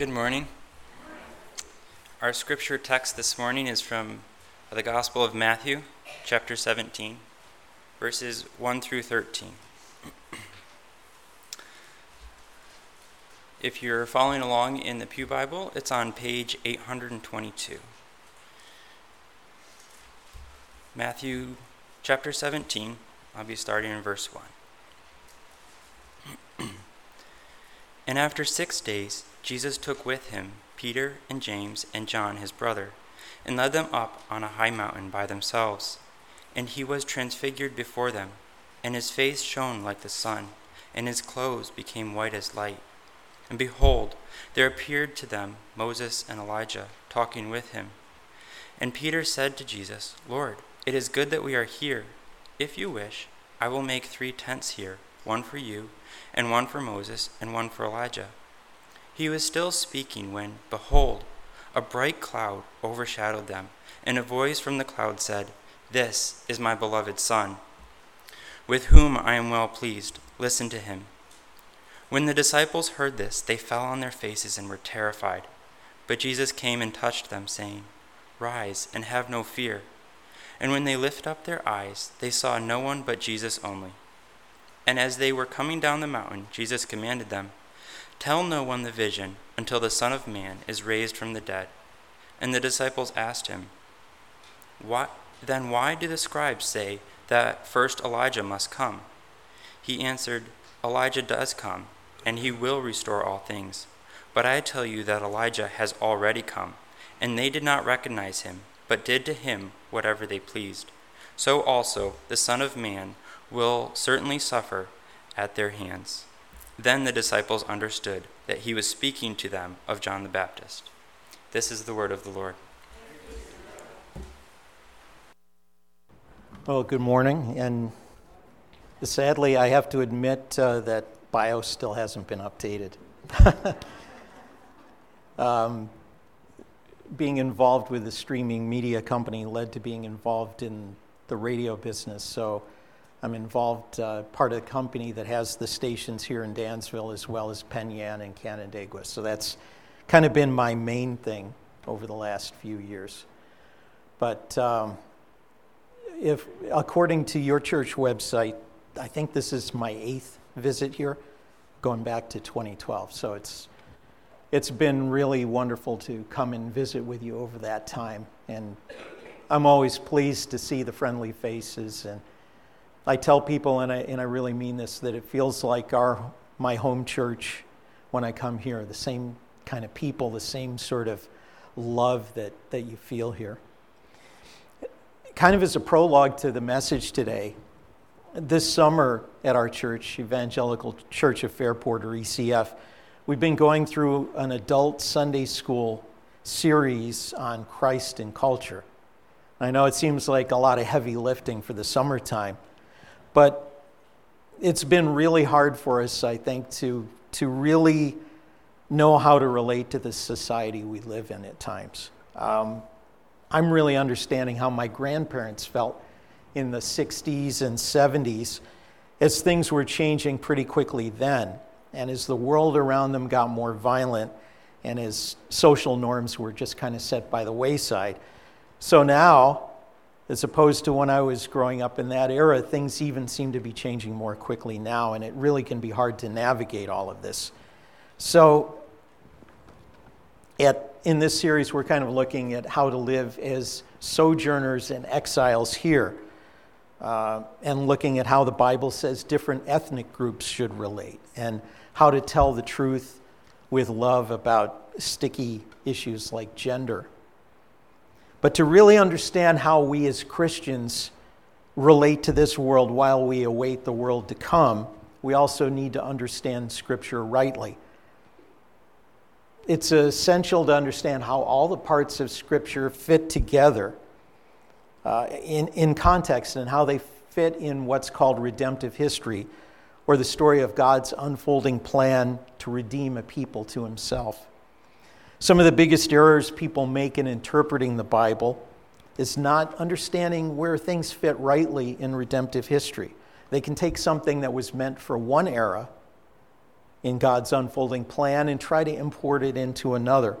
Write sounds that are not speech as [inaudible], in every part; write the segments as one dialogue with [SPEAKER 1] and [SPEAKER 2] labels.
[SPEAKER 1] Good morning. Our scripture text this morning is from the Gospel of Matthew, chapter 17, verses 1 through 13. If you're following along in the Pew Bible, it's on page 822. Matthew chapter 17, I'll be starting in verse 1. [clears throat] and after six days, Jesus took with him Peter and James and John his brother, and led them up on a high mountain by themselves. And he was transfigured before them, and his face shone like the sun, and his clothes became white as light. And behold, there appeared to them Moses and Elijah talking with him. And Peter said to Jesus, Lord, it is good that we are here. If you wish, I will make three tents here one for you, and one for Moses, and one for Elijah. He was still speaking when, behold, a bright cloud overshadowed them, and a voice from the cloud said, This is my beloved Son, with whom I am well pleased. Listen to him. When the disciples heard this, they fell on their faces and were terrified. But Jesus came and touched them, saying, Rise and have no fear. And when they lifted up their eyes, they saw no one but Jesus only. And as they were coming down the mountain, Jesus commanded them, Tell no one the vision until the Son of Man is raised from the dead. And the disciples asked him, what, Then why do the scribes say that first Elijah must come? He answered, Elijah does come and he will restore all things. But I tell you that Elijah has already come, and they did not recognize him, but did to him whatever they pleased. So also the Son of Man will certainly suffer at their hands. Then the disciples understood that he was speaking to them of John the Baptist. This is the word of the Lord.
[SPEAKER 2] Well, good morning. And sadly, I have to admit uh, that BIOS still hasn't been updated. [laughs] um, being involved with a streaming media company led to being involved in the radio business. So I'm involved, uh, part of the company that has the stations here in Dansville as well as Penn Yan and Canandaigua. So that's kind of been my main thing over the last few years. But um, if, according to your church website, I think this is my eighth visit here, going back to 2012. So it's it's been really wonderful to come and visit with you over that time, and I'm always pleased to see the friendly faces. And I tell people, and I and I really mean this, that it feels like our my home church when I come here, the same kind of people, the same sort of love that, that you feel here. Kind of as a prologue to the message today, this summer at our church, Evangelical Church of Fairport, or ECF, we've been going through an adult Sunday school series on Christ and culture. I know it seems like a lot of heavy lifting for the summertime, but it's been really hard for us, I think, to, to really know how to relate to the society we live in at times. Um, I'm really understanding how my grandparents felt in the 60s and 70s as things were changing pretty quickly then. And as the world around them got more violent and as social norms were just kind of set by the wayside. So now, as opposed to when I was growing up in that era, things even seem to be changing more quickly now, and it really can be hard to navigate all of this. So, at, in this series, we're kind of looking at how to live as sojourners and exiles here uh, and looking at how the Bible says different ethnic groups should relate and how to tell the truth with love about sticky issues like gender. But to really understand how we as Christians relate to this world while we await the world to come, we also need to understand Scripture rightly. It's essential to understand how all the parts of Scripture fit together uh, in, in context and how they fit in what's called redemptive history, or the story of God's unfolding plan to redeem a people to himself. Some of the biggest errors people make in interpreting the Bible is not understanding where things fit rightly in redemptive history. They can take something that was meant for one era in God's unfolding plan and try to import it into another.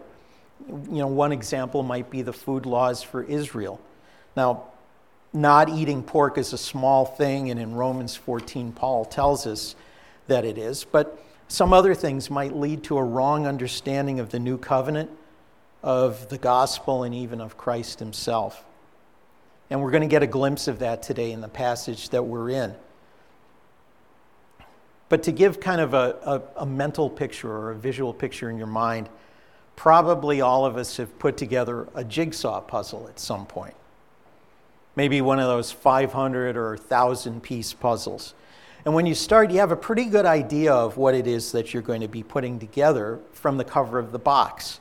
[SPEAKER 2] You know, one example might be the food laws for Israel. Now, not eating pork is a small thing, and in Romans 14, Paul tells us that it is, but some other things might lead to a wrong understanding of the new covenant, of the gospel, and even of Christ himself. And we're going to get a glimpse of that today in the passage that we're in. But to give kind of a, a, a, mental picture or a visual picture in your mind, probably all of us have put together a jigsaw puzzle at some point. Maybe one of those 500 or 1,000 piece puzzles. And when you start, you have a pretty good idea of what it is that you're going to be putting together from the cover of the box.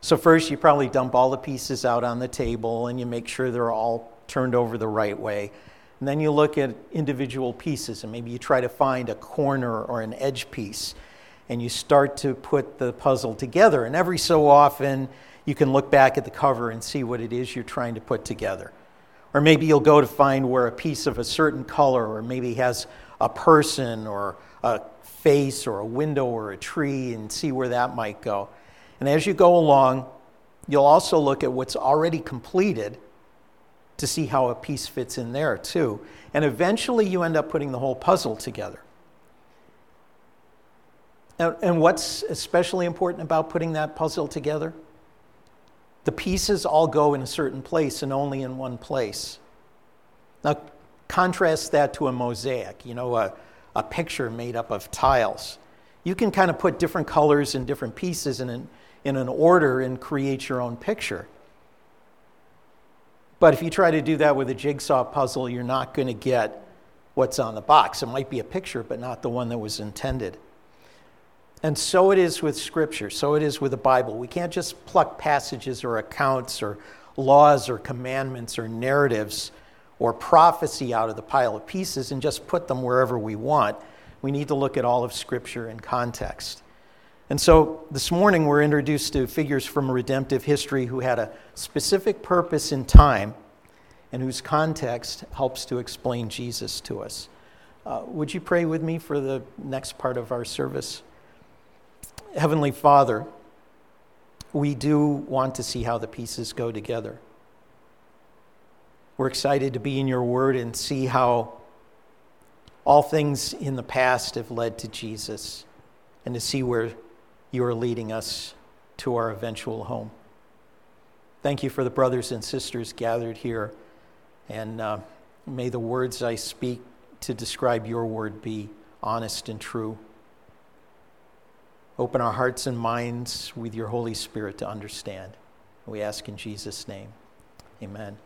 [SPEAKER 2] So, first, you probably dump all the pieces out on the table and you make sure they're all turned over the right way. And then you look at individual pieces and maybe you try to find a corner or an edge piece and you start to put the puzzle together. And every so often, you can look back at the cover and see what it is you're trying to put together. Or maybe you'll go to find where a piece of a certain color, or maybe has a person, or a face, or a window, or a tree, and see where that might go. And as you go along, you'll also look at what's already completed to see how a piece fits in there too. And eventually you end up putting the whole puzzle together. And what's especially important about putting that puzzle together? The pieces all go in a certain place and only in one place. Now, contrast that to a mosaic, you know, a, a picture made up of tiles. You can kind of put different colors and different pieces in an, in an order and create your own picture. But if you try to do that with a jigsaw puzzle, you're not going to get what's on the box. It might be a picture, but not the one that was intended. And so it is with Scripture, so it is with the Bible. We can't just pluck passages or accounts or laws or commandments or narratives or prophecy out of the pile of pieces and just put them wherever we want. We need to look at all of Scripture in context. And so this morning we're introduced to figures from redemptive history who had a specific purpose in time and whose context helps to explain Jesus to us. Uh, would you pray with me for the next part of our service? Heavenly Father, we do want to see how the pieces go together. We're excited to be in your word and see how all things in the past have led to Jesus and to see where you are leading us to our eventual home. Thank you for the brothers and sisters gathered here, and uh, may the words I speak to describe your word be honest and true. Open our hearts and minds with your Holy Spirit to understand. We ask in Jesus' name. Amen.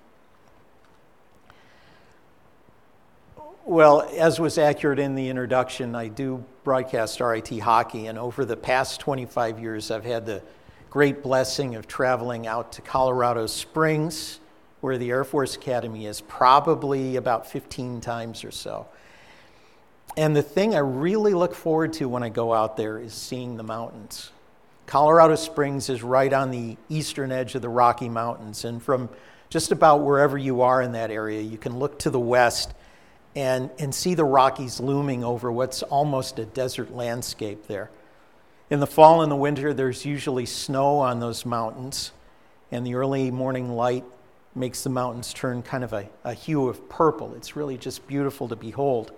[SPEAKER 2] Well, as was accurate in the introduction, I do broadcast RIT hockey, and over the past 25 years, I've had the great blessing of traveling out to Colorado Springs, where the Air Force Academy is, probably about 15 times or so. And the thing I really look forward to when I go out there is seeing the mountains. Colorado Springs is right on the eastern edge of the Rocky Mountains, and from just about wherever you are in that area, you can look to the west and, and see the Rockies looming over what's almost a desert landscape there. In the fall and the winter, there's usually snow on those mountains, and the early morning light makes the mountains turn kind of a, a hue of purple. It's really just beautiful to behold.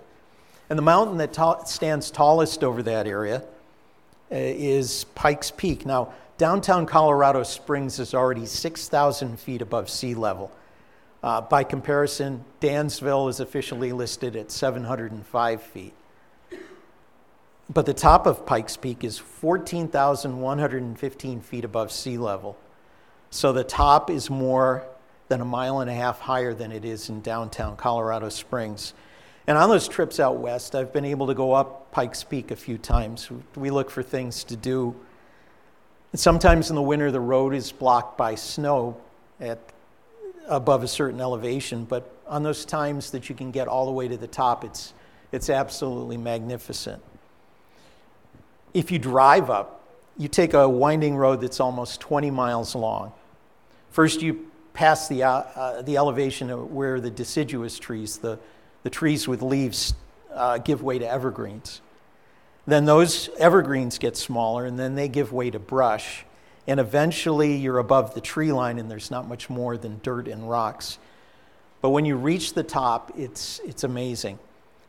[SPEAKER 2] And the mountain that ta- stands tallest over that area uh, is Pikes Peak. Now, downtown Colorado Springs is already 6,000 feet above sea level. Uh, by comparison, Dansville is officially listed at 705 feet. But the top of Pikes Peak is 14,115 feet above sea level. So the top is more than a mile and a half higher than it is in downtown Colorado Springs. And on those trips out west, I've been able to go up Pikes Peak a few times. We look for things to do. sometimes in the winter, the road is blocked by snow at above a certain elevation, but on those times that you can get all the way to the top, it's, it's absolutely magnificent. If you drive up, you take a winding road that's almost 20 miles long. First, you pass the, uh, the elevation where the deciduous trees, the, the trees with leaves, uh, give way to evergreens. Then those evergreens get smaller and then they give way to brush. And eventually you're above the tree line and there's not much more than dirt and rocks. But when you reach the top, it's, it's amazing.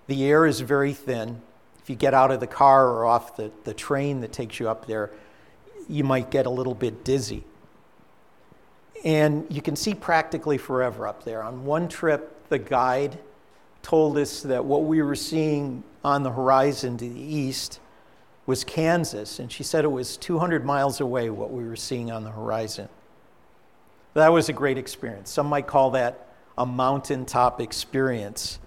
[SPEAKER 2] The air is very thin. If you get out of the car or off the, the train that takes you up there, you might get a little bit dizzy. And you can see practically forever up there. On one trip, the guide told us that what we were seeing on the horizon to the east was Kansas, and she said it was 200 miles away what we were seeing on the horizon. That was a great experience. Some might call that a mountaintop experience,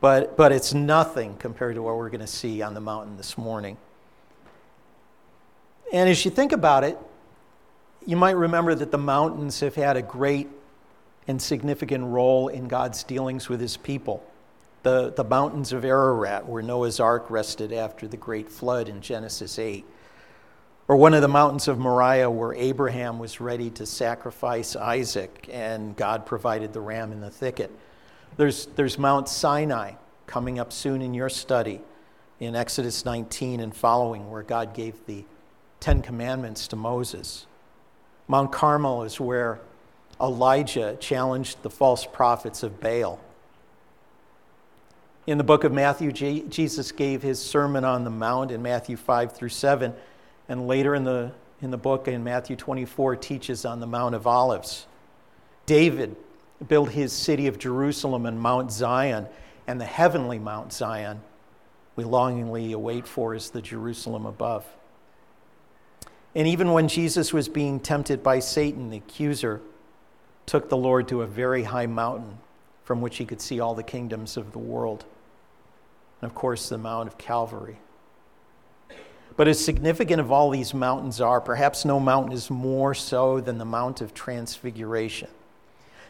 [SPEAKER 2] but, but it's nothing compared to what we're going to see on the mountain this morning. And as you think about it, you might remember that the mountains have had a great and significant role in God's dealings with his people the, the mountains of Ararat, where Noah's ark rested after the great flood in Genesis 8. Or one of the mountains of Moriah, where Abraham was ready to sacrifice Isaac and God provided the ram in the thicket. There's, there's Mount Sinai coming up soon in your study in Exodus 19 and following, where God gave the Ten Commandments to Moses. Mount Carmel is where Elijah challenged the false prophets of Baal in the book of Matthew, Jesus gave his Sermon on the Mount in Matthew 5 through 7, and later in the, in the book in Matthew 24 teaches on the Mount of Olives. David built his city of Jerusalem and Mount Zion, and the heavenly Mount Zion we longingly await for is the Jerusalem above. And even when Jesus was being tempted by Satan, the accuser took the Lord to a very high mountain from which he could see all the kingdoms of the world. And of course, the Mount of Calvary. But as significant of all these mountains are, perhaps no mountain is more so than the Mount of Transfiguration.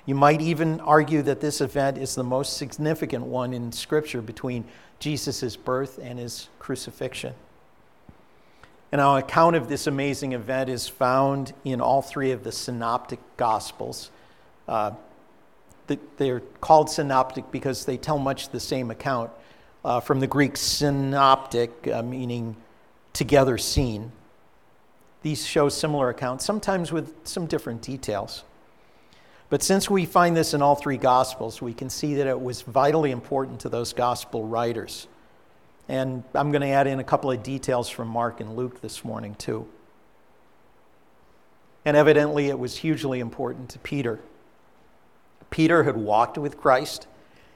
[SPEAKER 2] You might even argue that this event is the most significant one in Scripture between Jesus' birth and his crucifixion. And our account of this amazing event is found in all three of the synoptic Gospels. Uh, they're called synoptic because they tell much the same account uh, from the Greek synoptic, uh, meaning together seen. These show similar accounts, sometimes with some different details. But since we find this in all three Gospels, we can see that it was vitally important to those Gospel writers. And I'm going to add in a couple of details from Mark and Luke this morning, too. And evidently, it was hugely important to Peter. Peter had walked with Christ,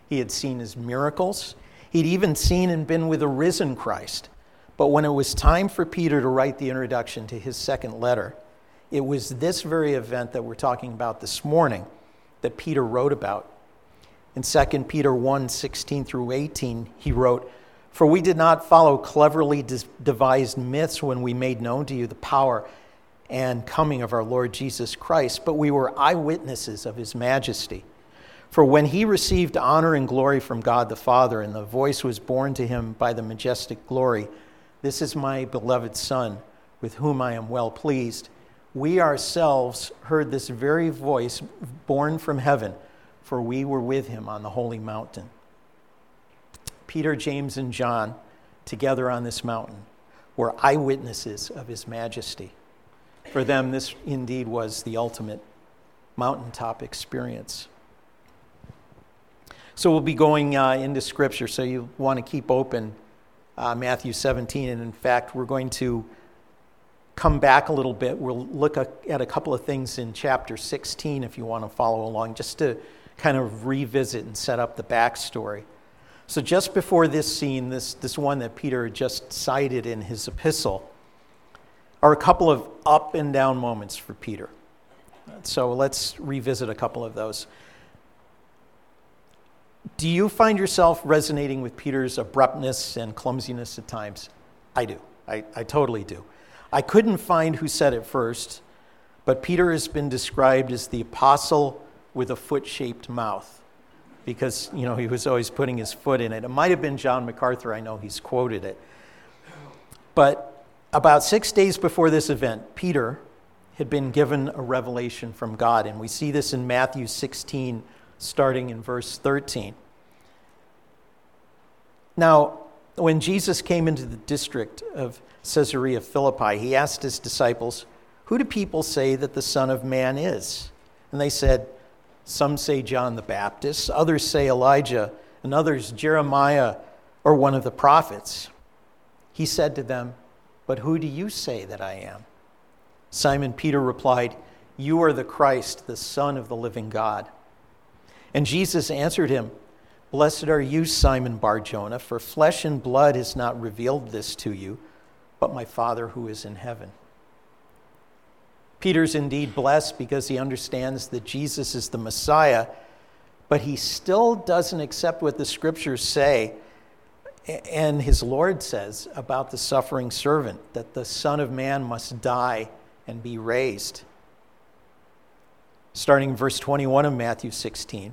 [SPEAKER 2] he had seen his miracles, he'd even seen and been with a risen Christ. But when it was time for Peter to write the introduction to his second letter, it was this very event that we're talking about this morning that Peter wrote about. In 2 Peter 1 16 through 18, he wrote, For we did not follow cleverly devised myths when we made known to you the power and coming of our Lord Jesus Christ, but we were eyewitnesses of his majesty. For when he received honor and glory from God the Father, and the voice was borne to him by the majestic glory, This is my beloved Son, with whom I am well pleased, we ourselves heard this very voice borne from heaven, for we were with him on the holy mountain. Peter, James, and John, together on this mountain, were eyewitnesses of his majesty. For them, this indeed was the ultimate mountaintop experience. So we'll be going uh, into Scripture, so you want to keep open uh, Matthew 17. And in fact, we're going to come back a little bit. We'll look at a couple of things in chapter 16 if you want to follow along, just to kind of revisit and set up the backstory. So, just before this scene, this, this one that Peter just cited in his epistle, are a couple of up and down moments for Peter. So let's revisit a couple of those. Do you find yourself resonating with Peter's abruptness and clumsiness at times? I do. I, I totally do. I couldn't find who said it first, but Peter has been described as the apostle with a foot shaped mouth because, you know, he was always putting his foot in it. It might have been John MacArthur. I know he's quoted it. But about six days before this event, Peter had been given a revelation from God, and we see this in Matthew 16, starting in verse 13. Now, when Jesus came into the district of Caesarea Philippi, he asked his disciples, Who do people say that the Son of Man is? And they said, Some say John the Baptist, others say Elijah, and others Jeremiah or one of the prophets. He said to them, But who do you say that I am? Simon Peter replied, You are the Christ, the Son of the living God. And Jesus answered him, Blessed are you, Simon Barjona, for flesh and blood has not revealed this to you, but my Father who is in heaven. Peter's indeed blessed because he understands that Jesus is the Messiah, but he still doesn't accept what the scriptures say and his Lord says about the suffering servant that the Son of Man must die and be raised. Starting in verse 21 of Matthew 16.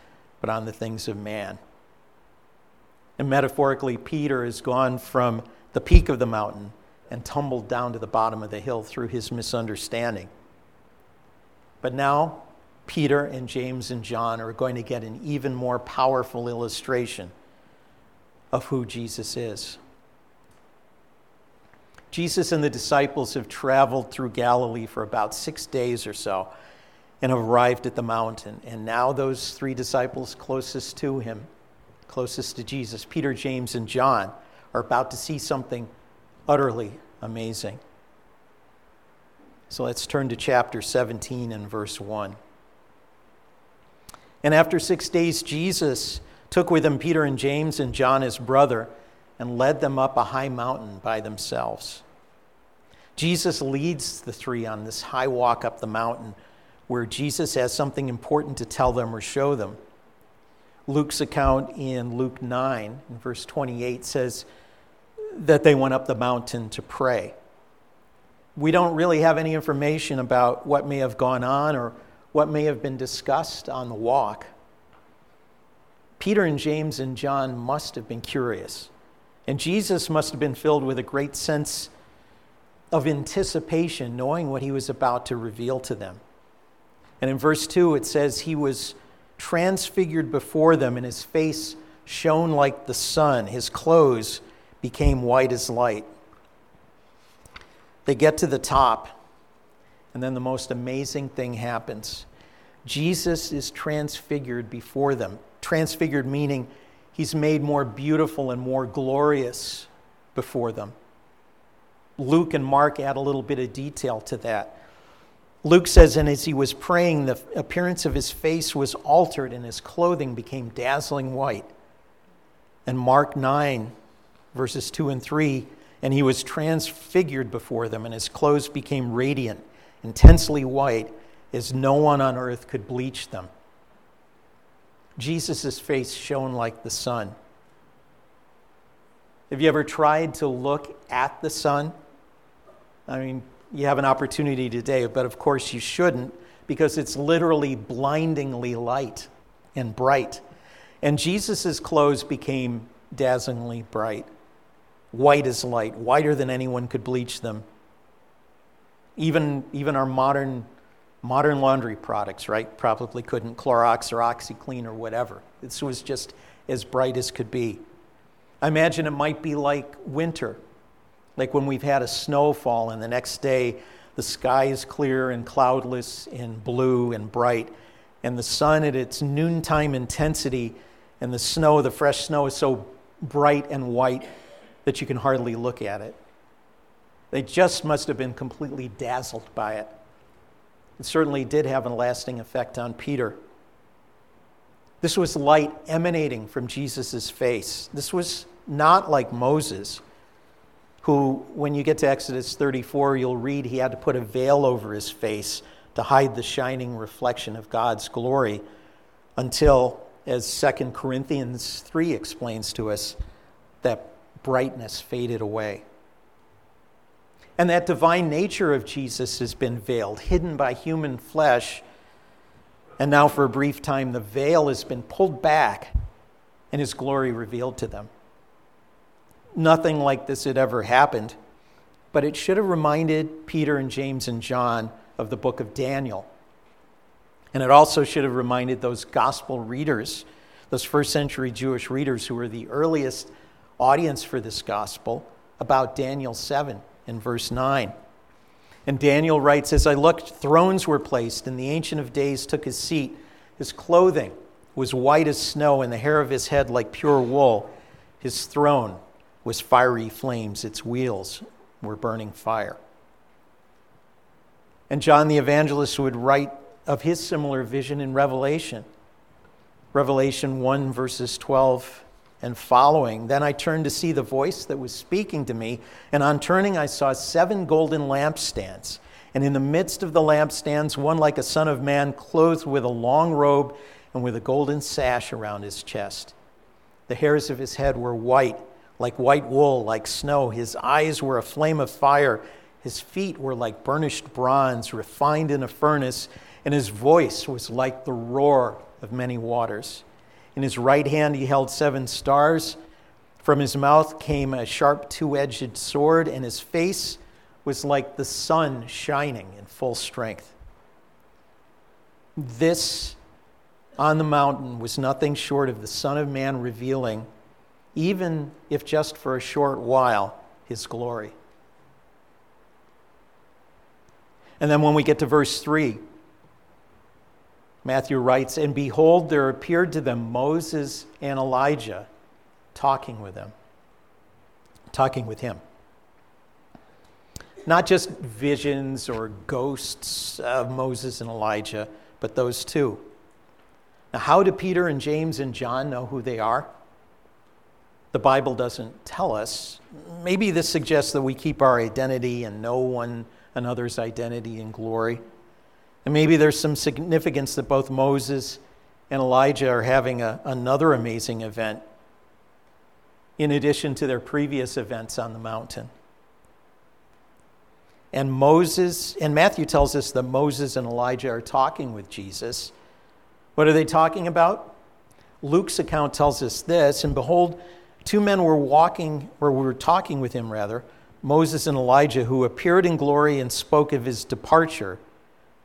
[SPEAKER 2] but on the things of man. And metaphorically, Peter has gone from the peak of the mountain and tumbled down to the bottom of the hill through his misunderstanding. But now, Peter and James and John are going to get an even more powerful illustration of who Jesus is. Jesus and the disciples have traveled through Galilee for about six days or so and arrived at the mountain. And now, those three disciples closest to him, closest to Jesus, Peter, James, and John, are about to see something utterly amazing. So let's turn to chapter 17 and verse 1. And after six days, Jesus took with him Peter and James and John, his brother, and led them up a high mountain by themselves. Jesus leads the three on this high walk up the mountain where Jesus has something important to tell them or show them. Luke's account in Luke 9, in verse 28, says that they went up the mountain to pray. We don't really have any information about what may have gone on or what may have been discussed on the walk. Peter and James and John must have been curious, and Jesus must have been filled with a great sense of anticipation, knowing what he was about to reveal to them. And in verse 2, it says, He was transfigured before them, and his face shone like the sun. His clothes became white as light. They get to the top, and then the most amazing thing happens. Jesus is transfigured before them. Transfigured meaning he's made more beautiful and more glorious before them. Luke and Mark add a little bit of detail to that. Luke says, and as he was praying, the appearance of his face was altered and his clothing became dazzling white. And Mark 9, verses 2 and 3, and he was transfigured before them, and his clothes became radiant, intensely white, as no one on earth could bleach them. Jesus' face shone like the sun. Have you ever tried to look at the sun? I mean, you have an opportunity today, but of course you shouldn't because it's literally blindingly light and bright. And Jesus' clothes became dazzlingly bright, white as light, whiter than anyone could bleach them. Even, even our modern, modern laundry products, right, probably couldn't. Clorox or OxiClean or whatever. This was just as bright as could be. I imagine it might be like winter like when we've had a snowfall and the next day the sky is clear and cloudless and blue and bright, and the sun at its noontime intensity and the snow, the fresh snow, is so bright and white that you can hardly look at it. They just must have been completely dazzled by it. It certainly did have a lasting effect on Peter. This was light emanating from Jesus' face. This was not like Moses who, when you get to Exodus 34, you'll read he had to put a veil over his face to hide the shining reflection of God's glory until, as 2 Corinthians 3 explains to us, that brightness faded away. And that divine nature of Jesus has been veiled, hidden by human flesh. And now, for a brief time, the veil has been pulled back and his glory revealed to them. Nothing like this had ever happened, but it should have reminded Peter and James and John of the book of Daniel. And it also should have reminded those gospel readers, those first century Jewish readers who were the earliest audience for this gospel, about Daniel 7 in verse 9. And Daniel writes As I looked, thrones were placed, and the Ancient of Days took his seat. His clothing was white as snow, and the hair of his head like pure wool. His throne was fiery flames, its wheels were burning fire. And John the Evangelist would write of his similar vision in Revelation. Revelation 1, verses 12 and following. Then I turned to see the voice that was speaking to me, and on turning, I saw seven golden lampstands. And in the midst of the lampstands, one like a son of man, clothed with a long robe and with a golden sash around his chest. The hairs of his head were white, like white wool, like snow. His eyes were a flame of fire. His feet were like burnished bronze, refined in a furnace, and his voice was like the roar of many waters. In his right hand he held seven stars. From his mouth came a sharp two edged sword, and his face was like the sun shining in full strength. This on the mountain was nothing short of the Son of Man revealing, even if just for a short while, his glory. And then when we get to verse 3, Matthew writes, And behold, there appeared to them Moses and Elijah talking with them, talking with him. Not just visions or ghosts of Moses and Elijah, but those two. Now, how do Peter and James and John know who they are? The Bible doesn't tell us. Maybe this suggests that we keep our identity and know one another's identity and glory. And maybe there's some significance that both Moses and Elijah are having a, another amazing event in addition to their previous events on the mountain. And Moses, and Matthew tells us that Moses and Elijah are talking with Jesus. What are they talking about? Luke's account tells us this, and behold, two men were walking, or were talking with him rather, Moses and Elijah, who appeared in glory and spoke of his departure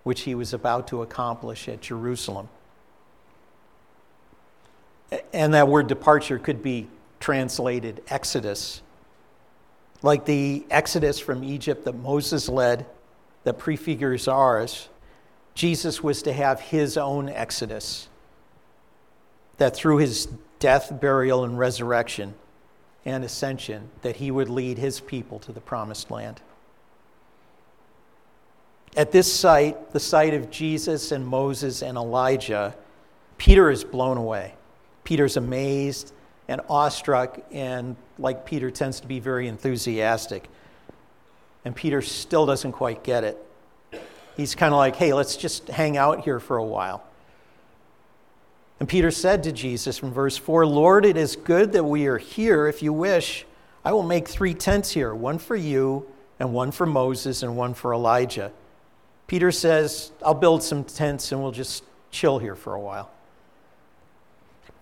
[SPEAKER 2] which he was about to accomplish at Jerusalem. And that word departure could be translated exodus. Like the exodus from Egypt that Moses led, that prefigures ours, Jesus was to have his own exodus. That through his death, burial, and resurrection and ascension, that he would lead his people to the promised land. At this site, the site of Jesus and Moses and Elijah, Peter is blown away. Peter's amazed and awestruck, and like Peter, tends to be very enthusiastic. And Peter still doesn't quite get it. He's kind of like, hey, let's just hang out here for a while. And Peter said to Jesus from verse 4 Lord, it is good that we are here. If you wish, I will make three tents here one for you, and one for Moses, and one for Elijah. Peter says, I'll build some tents and we'll just chill here for a while.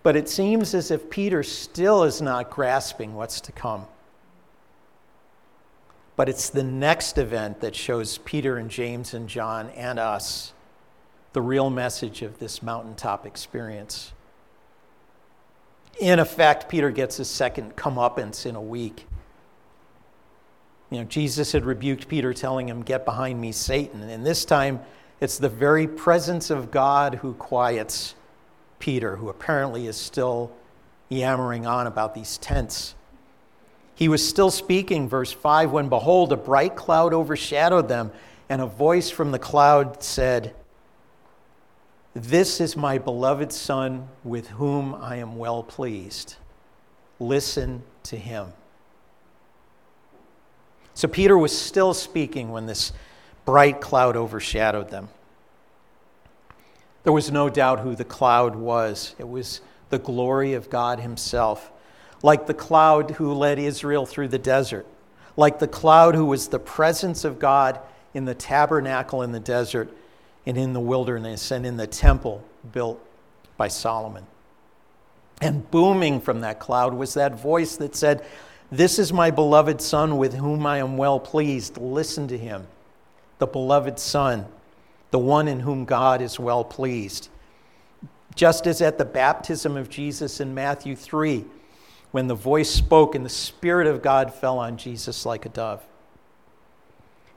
[SPEAKER 2] But it seems as if Peter still is not grasping what's to come. But it's the next event that shows Peter and James and John and us the real message of this mountaintop experience. In effect, Peter gets his second comeuppance in a week. You know, Jesus had rebuked Peter, telling him, Get behind me, Satan. And this time, it's the very presence of God who quiets Peter, who apparently is still yammering on about these tents. He was still speaking, verse 5, when behold, a bright cloud overshadowed them, and a voice from the cloud said, This is my beloved Son, with whom I am well pleased. Listen to him. So Peter was still speaking when this bright cloud overshadowed them. There was no doubt who the cloud was. It was the glory of God Himself. like the cloud who led Israel through the desert, like the cloud who was the presence of God in the tabernacle in the desert and in the wilderness and in the temple built by Solomon. And booming from that cloud was that voice that said, This is my beloved Son with whom I am well pleased. Listen to him. The beloved Son, the one in whom God is well pleased. Just as at the baptism of Jesus in Matthew 3, when the voice spoke and the Spirit of God fell on Jesus like a dove.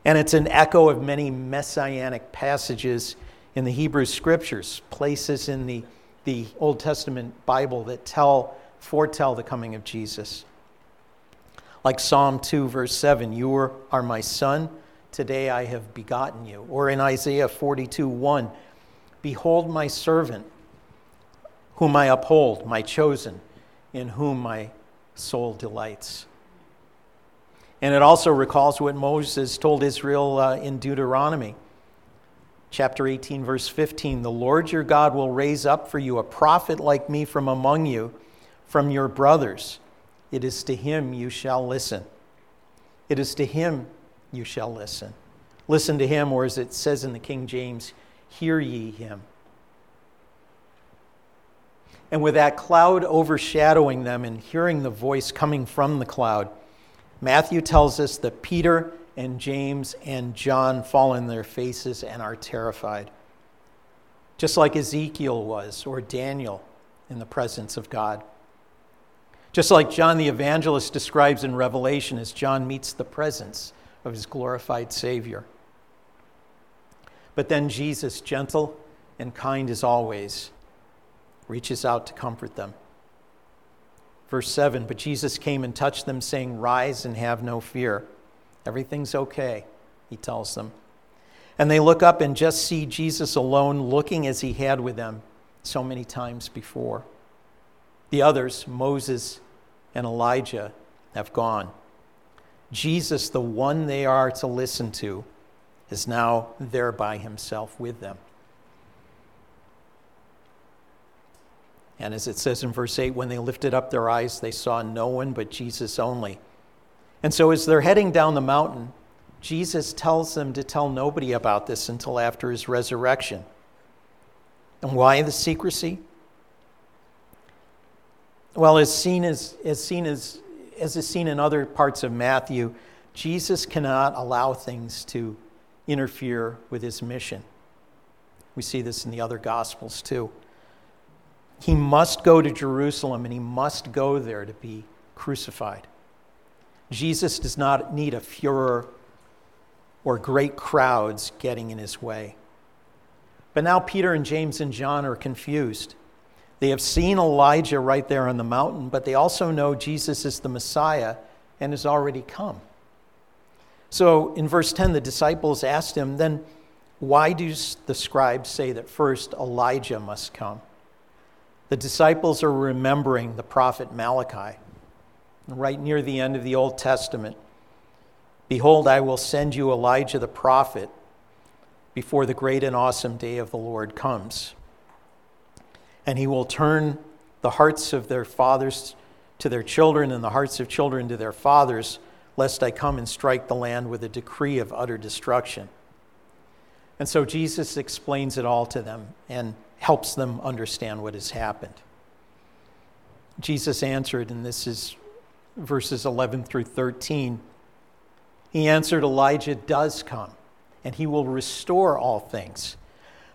[SPEAKER 2] And it's an echo of many messianic passages in the Hebrew Scriptures, places in the the Old Testament Bible that tell, foretell the coming of Jesus. Like Psalm 2, verse 7, You are my son, today I have begotten you. Or in Isaiah 42, 1, Behold my servant, whom I uphold, my chosen, in whom my soul delights. And it also recalls what Moses told Israel uh, in Deuteronomy chapter 18, verse 15 The Lord your God will raise up for you a prophet like me from among you, from your brothers. It is to him you shall listen. It is to him you shall listen. Listen to him, or as it says in the King James, hear ye him. And with that cloud overshadowing them and hearing the voice coming from the cloud, Matthew tells us that Peter and James and John fall on their faces and are terrified. Just like Ezekiel was, or Daniel in the presence of God. Just like John the Evangelist describes in Revelation as John meets the presence of his glorified Savior. But then Jesus, gentle and kind as always, reaches out to comfort them. Verse 7 But Jesus came and touched them, saying, Rise and have no fear. Everything's okay, he tells them. And they look up and just see Jesus alone, looking as he had with them so many times before. The others, Moses and Elijah, have gone. Jesus, the one they are to listen to, is now there by himself with them. And as it says in verse 8, when they lifted up their eyes, they saw no one but Jesus only. And so, as they're heading down the mountain, Jesus tells them to tell nobody about this until after his resurrection. And why the secrecy? Well, as seen as, as seen as, as is seen in other parts of Matthew, Jesus cannot allow things to interfere with his mission. We see this in the other Gospels too. He must go to Jerusalem and he must go there to be crucified. Jesus does not need a furor or great crowds getting in his way. But now Peter and James and John are confused. They have seen Elijah right there on the mountain, but they also know Jesus is the Messiah and has already come. So in verse 10, the disciples asked him, Then why do the scribes say that first Elijah must come? The disciples are remembering the prophet Malachi right near the end of the Old Testament. Behold, I will send you Elijah the prophet before the great and awesome day of the Lord comes. And he will turn the hearts of their fathers to their children and the hearts of children to their fathers, lest I come and strike the land with a decree of utter destruction. And so Jesus explains it all to them and helps them understand what has happened. Jesus answered, and this is verses 11 through 13. He answered, Elijah does come, and he will restore all things.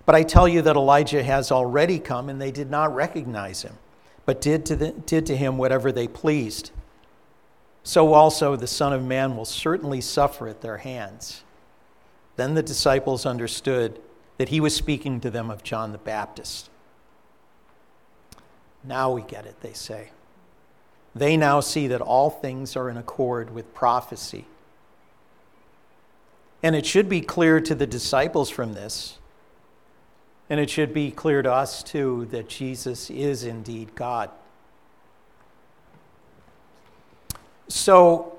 [SPEAKER 2] But I tell you that Elijah has already come, and they did not recognize him, but did to, the, did to him whatever they pleased. So also the Son of Man will certainly suffer at their hands. Then the disciples understood that he was speaking to them of John the Baptist. Now we get it, they say. They now see that all things are in accord with prophecy. And it should be clear to the disciples from this, and it should be clear to us too, that Jesus is indeed God. So,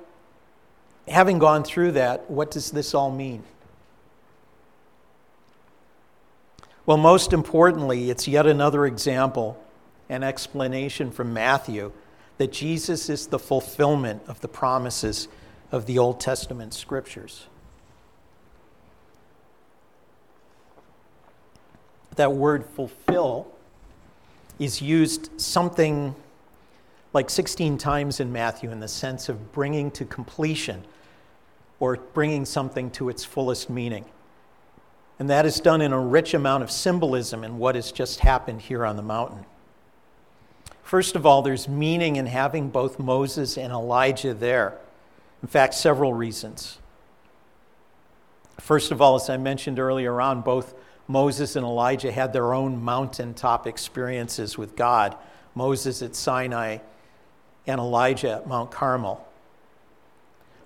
[SPEAKER 2] having gone through that, what does this all mean? Well, most importantly, it's yet another example and explanation from Matthew that Jesus is the fulfillment of the promises of the Old Testament scriptures. That word fulfill is used something like 16 times in Matthew in the sense of bringing to completion or bringing something to its fullest meaning. And that is done in a rich amount of symbolism in what has just happened here on the mountain. First of all, there's meaning in having both Moses and Elijah there. In fact, several reasons. First of all, as I mentioned earlier on, both Moses and Elijah had their own mountaintop experiences with God. Moses at Sinai and Elijah at Mount Carmel.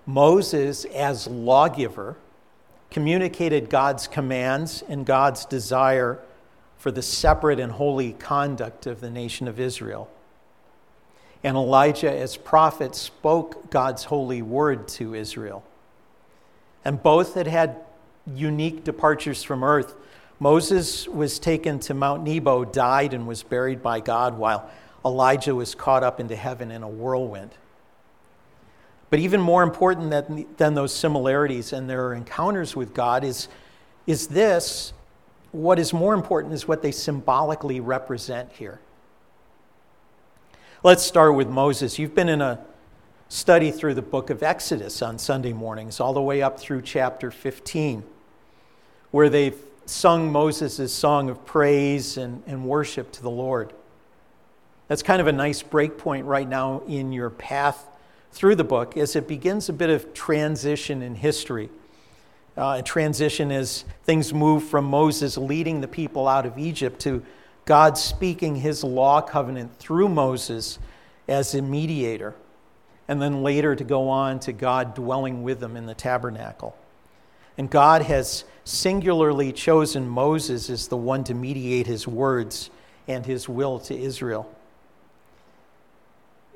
[SPEAKER 2] Moses, as lawgiver, communicated God's commands and God's desire for the separate and holy conduct of the nation of Israel. And Elijah, as prophet, spoke God's holy word to Israel. And both had had unique departures from earth. Moses was taken to Mount Nebo, died, and was buried by God, while Elijah was caught up into heaven in a whirlwind. But even more important than, than those similarities and their encounters with God is, is this what is more important is what they symbolically represent here. Let's start with Moses. You've been in a study through the book of Exodus on Sunday mornings, all the way up through chapter 15, where they've sung Moses' song of praise and, and worship to the Lord. That's kind of a nice break point right now in your path through the book as it begins a bit of transition in history. Uh, a transition as things move from Moses leading the people out of Egypt to God speaking his law covenant through Moses as a mediator, and then later to go on to God dwelling with them in the tabernacle. And God has singularly chosen Moses as the one to mediate his words and his will to Israel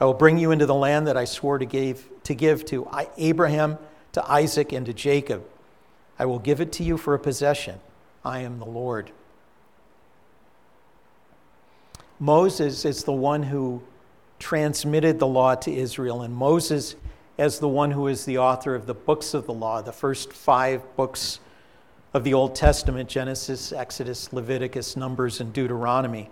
[SPEAKER 2] I will bring you into the land that I swore to give to, give to Abraham, to Isaac, and to Jacob. I will give it to you for a possession. I am the Lord. Moses is the one who transmitted the law to Israel, and Moses, as the one who is the author of the books of the law, the first five books of the Old Testament Genesis, Exodus, Leviticus, Numbers, and Deuteronomy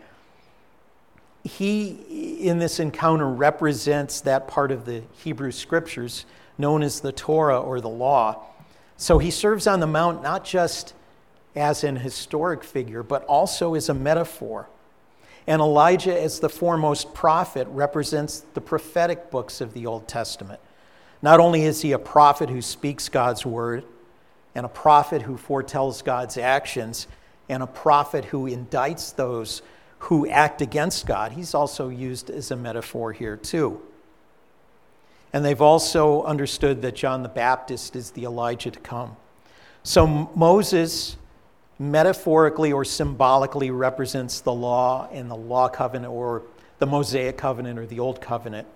[SPEAKER 2] he, in this encounter, represents that part of the Hebrew scriptures known as the Torah or the law. So he serves on the Mount not just as an historic figure, but also as a metaphor. And Elijah, as the foremost prophet, represents the prophetic books of the Old Testament. Not only is he a prophet who speaks God's word, and a prophet who foretells God's actions, and a prophet who indicts those who act against God. He's also used as a metaphor here, too. And they've also understood that John the Baptist is the Elijah to come. So Moses metaphorically or symbolically represents the law and the law covenant or the Mosaic covenant or the Old covenant.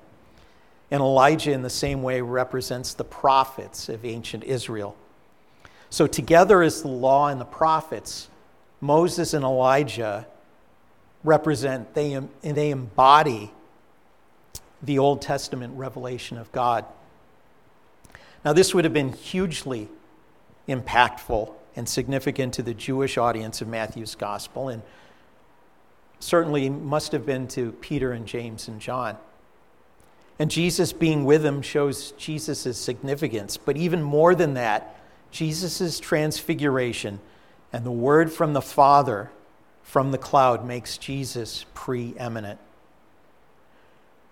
[SPEAKER 2] And Elijah, in the same way, represents the prophets of ancient Israel. So, together as the law and the prophets, Moses and Elijah represent, they, they embody the Old Testament revelation of God. Now, this would have been hugely impactful and significant to the Jewish audience of Matthew's gospel, and certainly must have been to Peter and James and John. And Jesus being with them shows Jesus' significance. But even more than that, Jesus' transfiguration and the word from the Father from the cloud makes Jesus preeminent.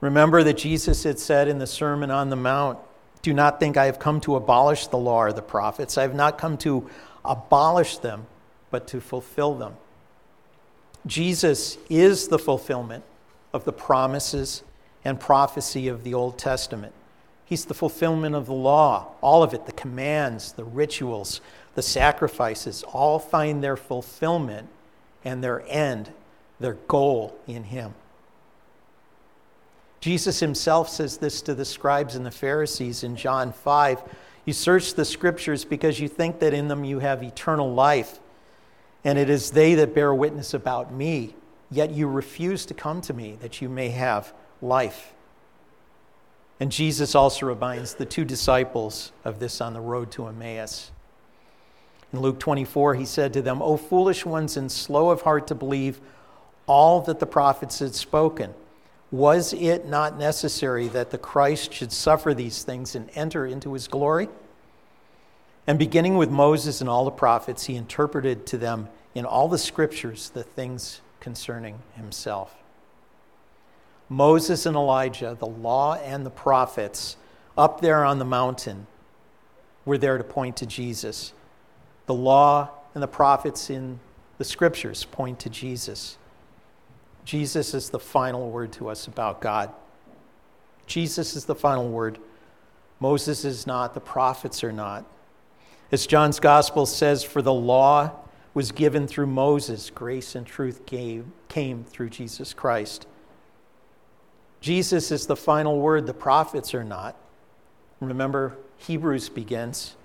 [SPEAKER 2] Remember that Jesus had said in the Sermon on the Mount, Do not think I have come to abolish the law or the prophets. I have not come to abolish them, but to fulfill them. Jesus is the fulfillment of the promises and prophecy of the Old Testament. He's the fulfillment of the law, all of it, the commands, the rituals, the sacrifices, all find their fulfillment and their end, their goal in Him. Jesus himself says this to the scribes and the Pharisees in John 5. You search the scriptures because you think that in them you have eternal life, and it is they that bear witness about me, yet you refuse to come to me that you may have life. And Jesus also reminds the two disciples of this on the road to Emmaus. In Luke 24, he said to them, O foolish ones and slow of heart to believe all that the prophets had spoken. Was it not necessary that the Christ should suffer these things and enter into his glory? And beginning with Moses and all the prophets, he interpreted to them in all the scriptures the things concerning himself. Moses and Elijah, the law and the prophets, up there on the mountain, were there to point to Jesus. The law and the prophets in the scriptures point to Jesus. Jesus is the final word to us about God. Jesus is the final word. Moses is not, the prophets are not. As John's gospel says, for the law was given through Moses, grace and truth came, came through Jesus Christ. Jesus is the final word, the prophets are not. Remember, Hebrews begins.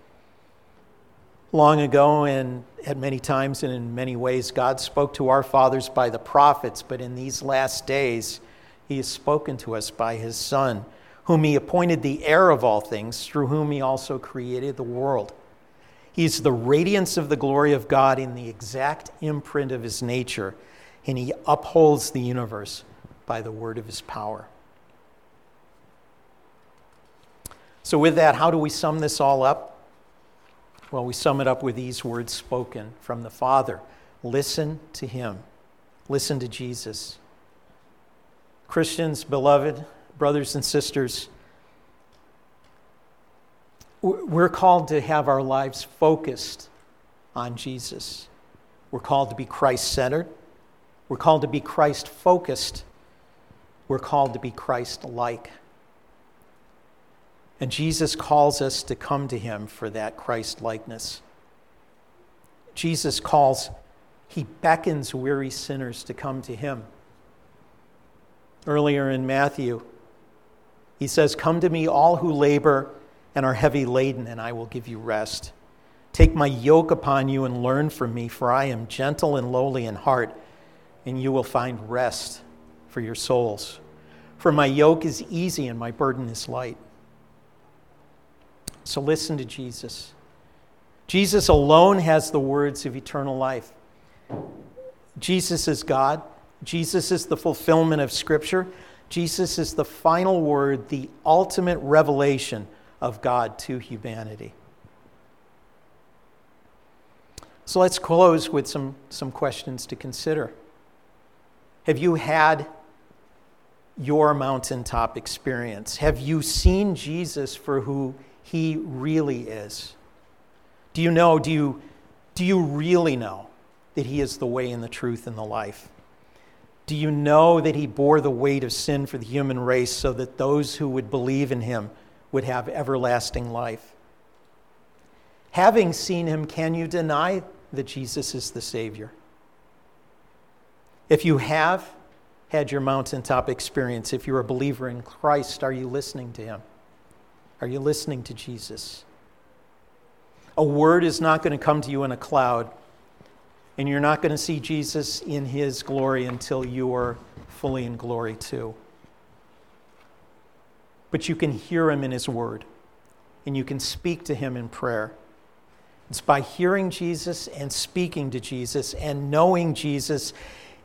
[SPEAKER 2] Long ago, and at many times and in many ways, God spoke to our fathers by the prophets, but in these last days, He has spoken to us by His Son, whom He appointed the heir of all things, through whom He also created the world. He's the radiance of the glory of God in the exact imprint of His nature, and He upholds the universe by the word of his power. So, with that, how do we sum this all up? Well, we sum it up with these words spoken from the Father listen to him, listen to Jesus. Christians, beloved brothers and sisters, we're called to have our lives focused on Jesus. We're called to be Christ centered. We're called to be Christ focused we're called to be Christ like. And Jesus calls us to come to him for that Christ likeness. Jesus calls, he beckons weary sinners to come to him. Earlier in Matthew, he says, Come to me, all who labor and are heavy laden, and I will give you rest. Take my yoke upon you and learn from me, for I am gentle and lowly in heart, and you will find rest for your souls. For my yoke is easy and my burden is light. So listen to Jesus. Jesus alone has the words of eternal life. Jesus is God. Jesus is the fulfillment of Scripture. Jesus is the final word, the ultimate revelation of God to humanity. So let's close with some, some questions to consider. Have you had your mountaintop experience? Have you seen Jesus for who he really is? Do you know, do you, do you really know that he is the way and the truth and the life? Do you know that he bore the weight of sin for the human race so that those who would believe in him would have everlasting life? Having seen him, can you deny that Jesus is the Savior? If you have had your mountaintop experience, if you're a believer in Christ, are you listening to him? Are you listening to Jesus? A word is not going to come to you in a cloud, and you're not going to see Jesus in his glory until you are fully in glory too. But you can hear him in his word, and you can speak to him in prayer. It's by hearing Jesus and speaking to Jesus and knowing Jesus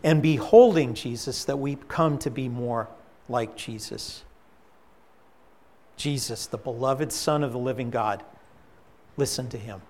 [SPEAKER 2] and beholding Jesus that we come to be more like Jesus. Jesus, the beloved Son of the living God, listen to him.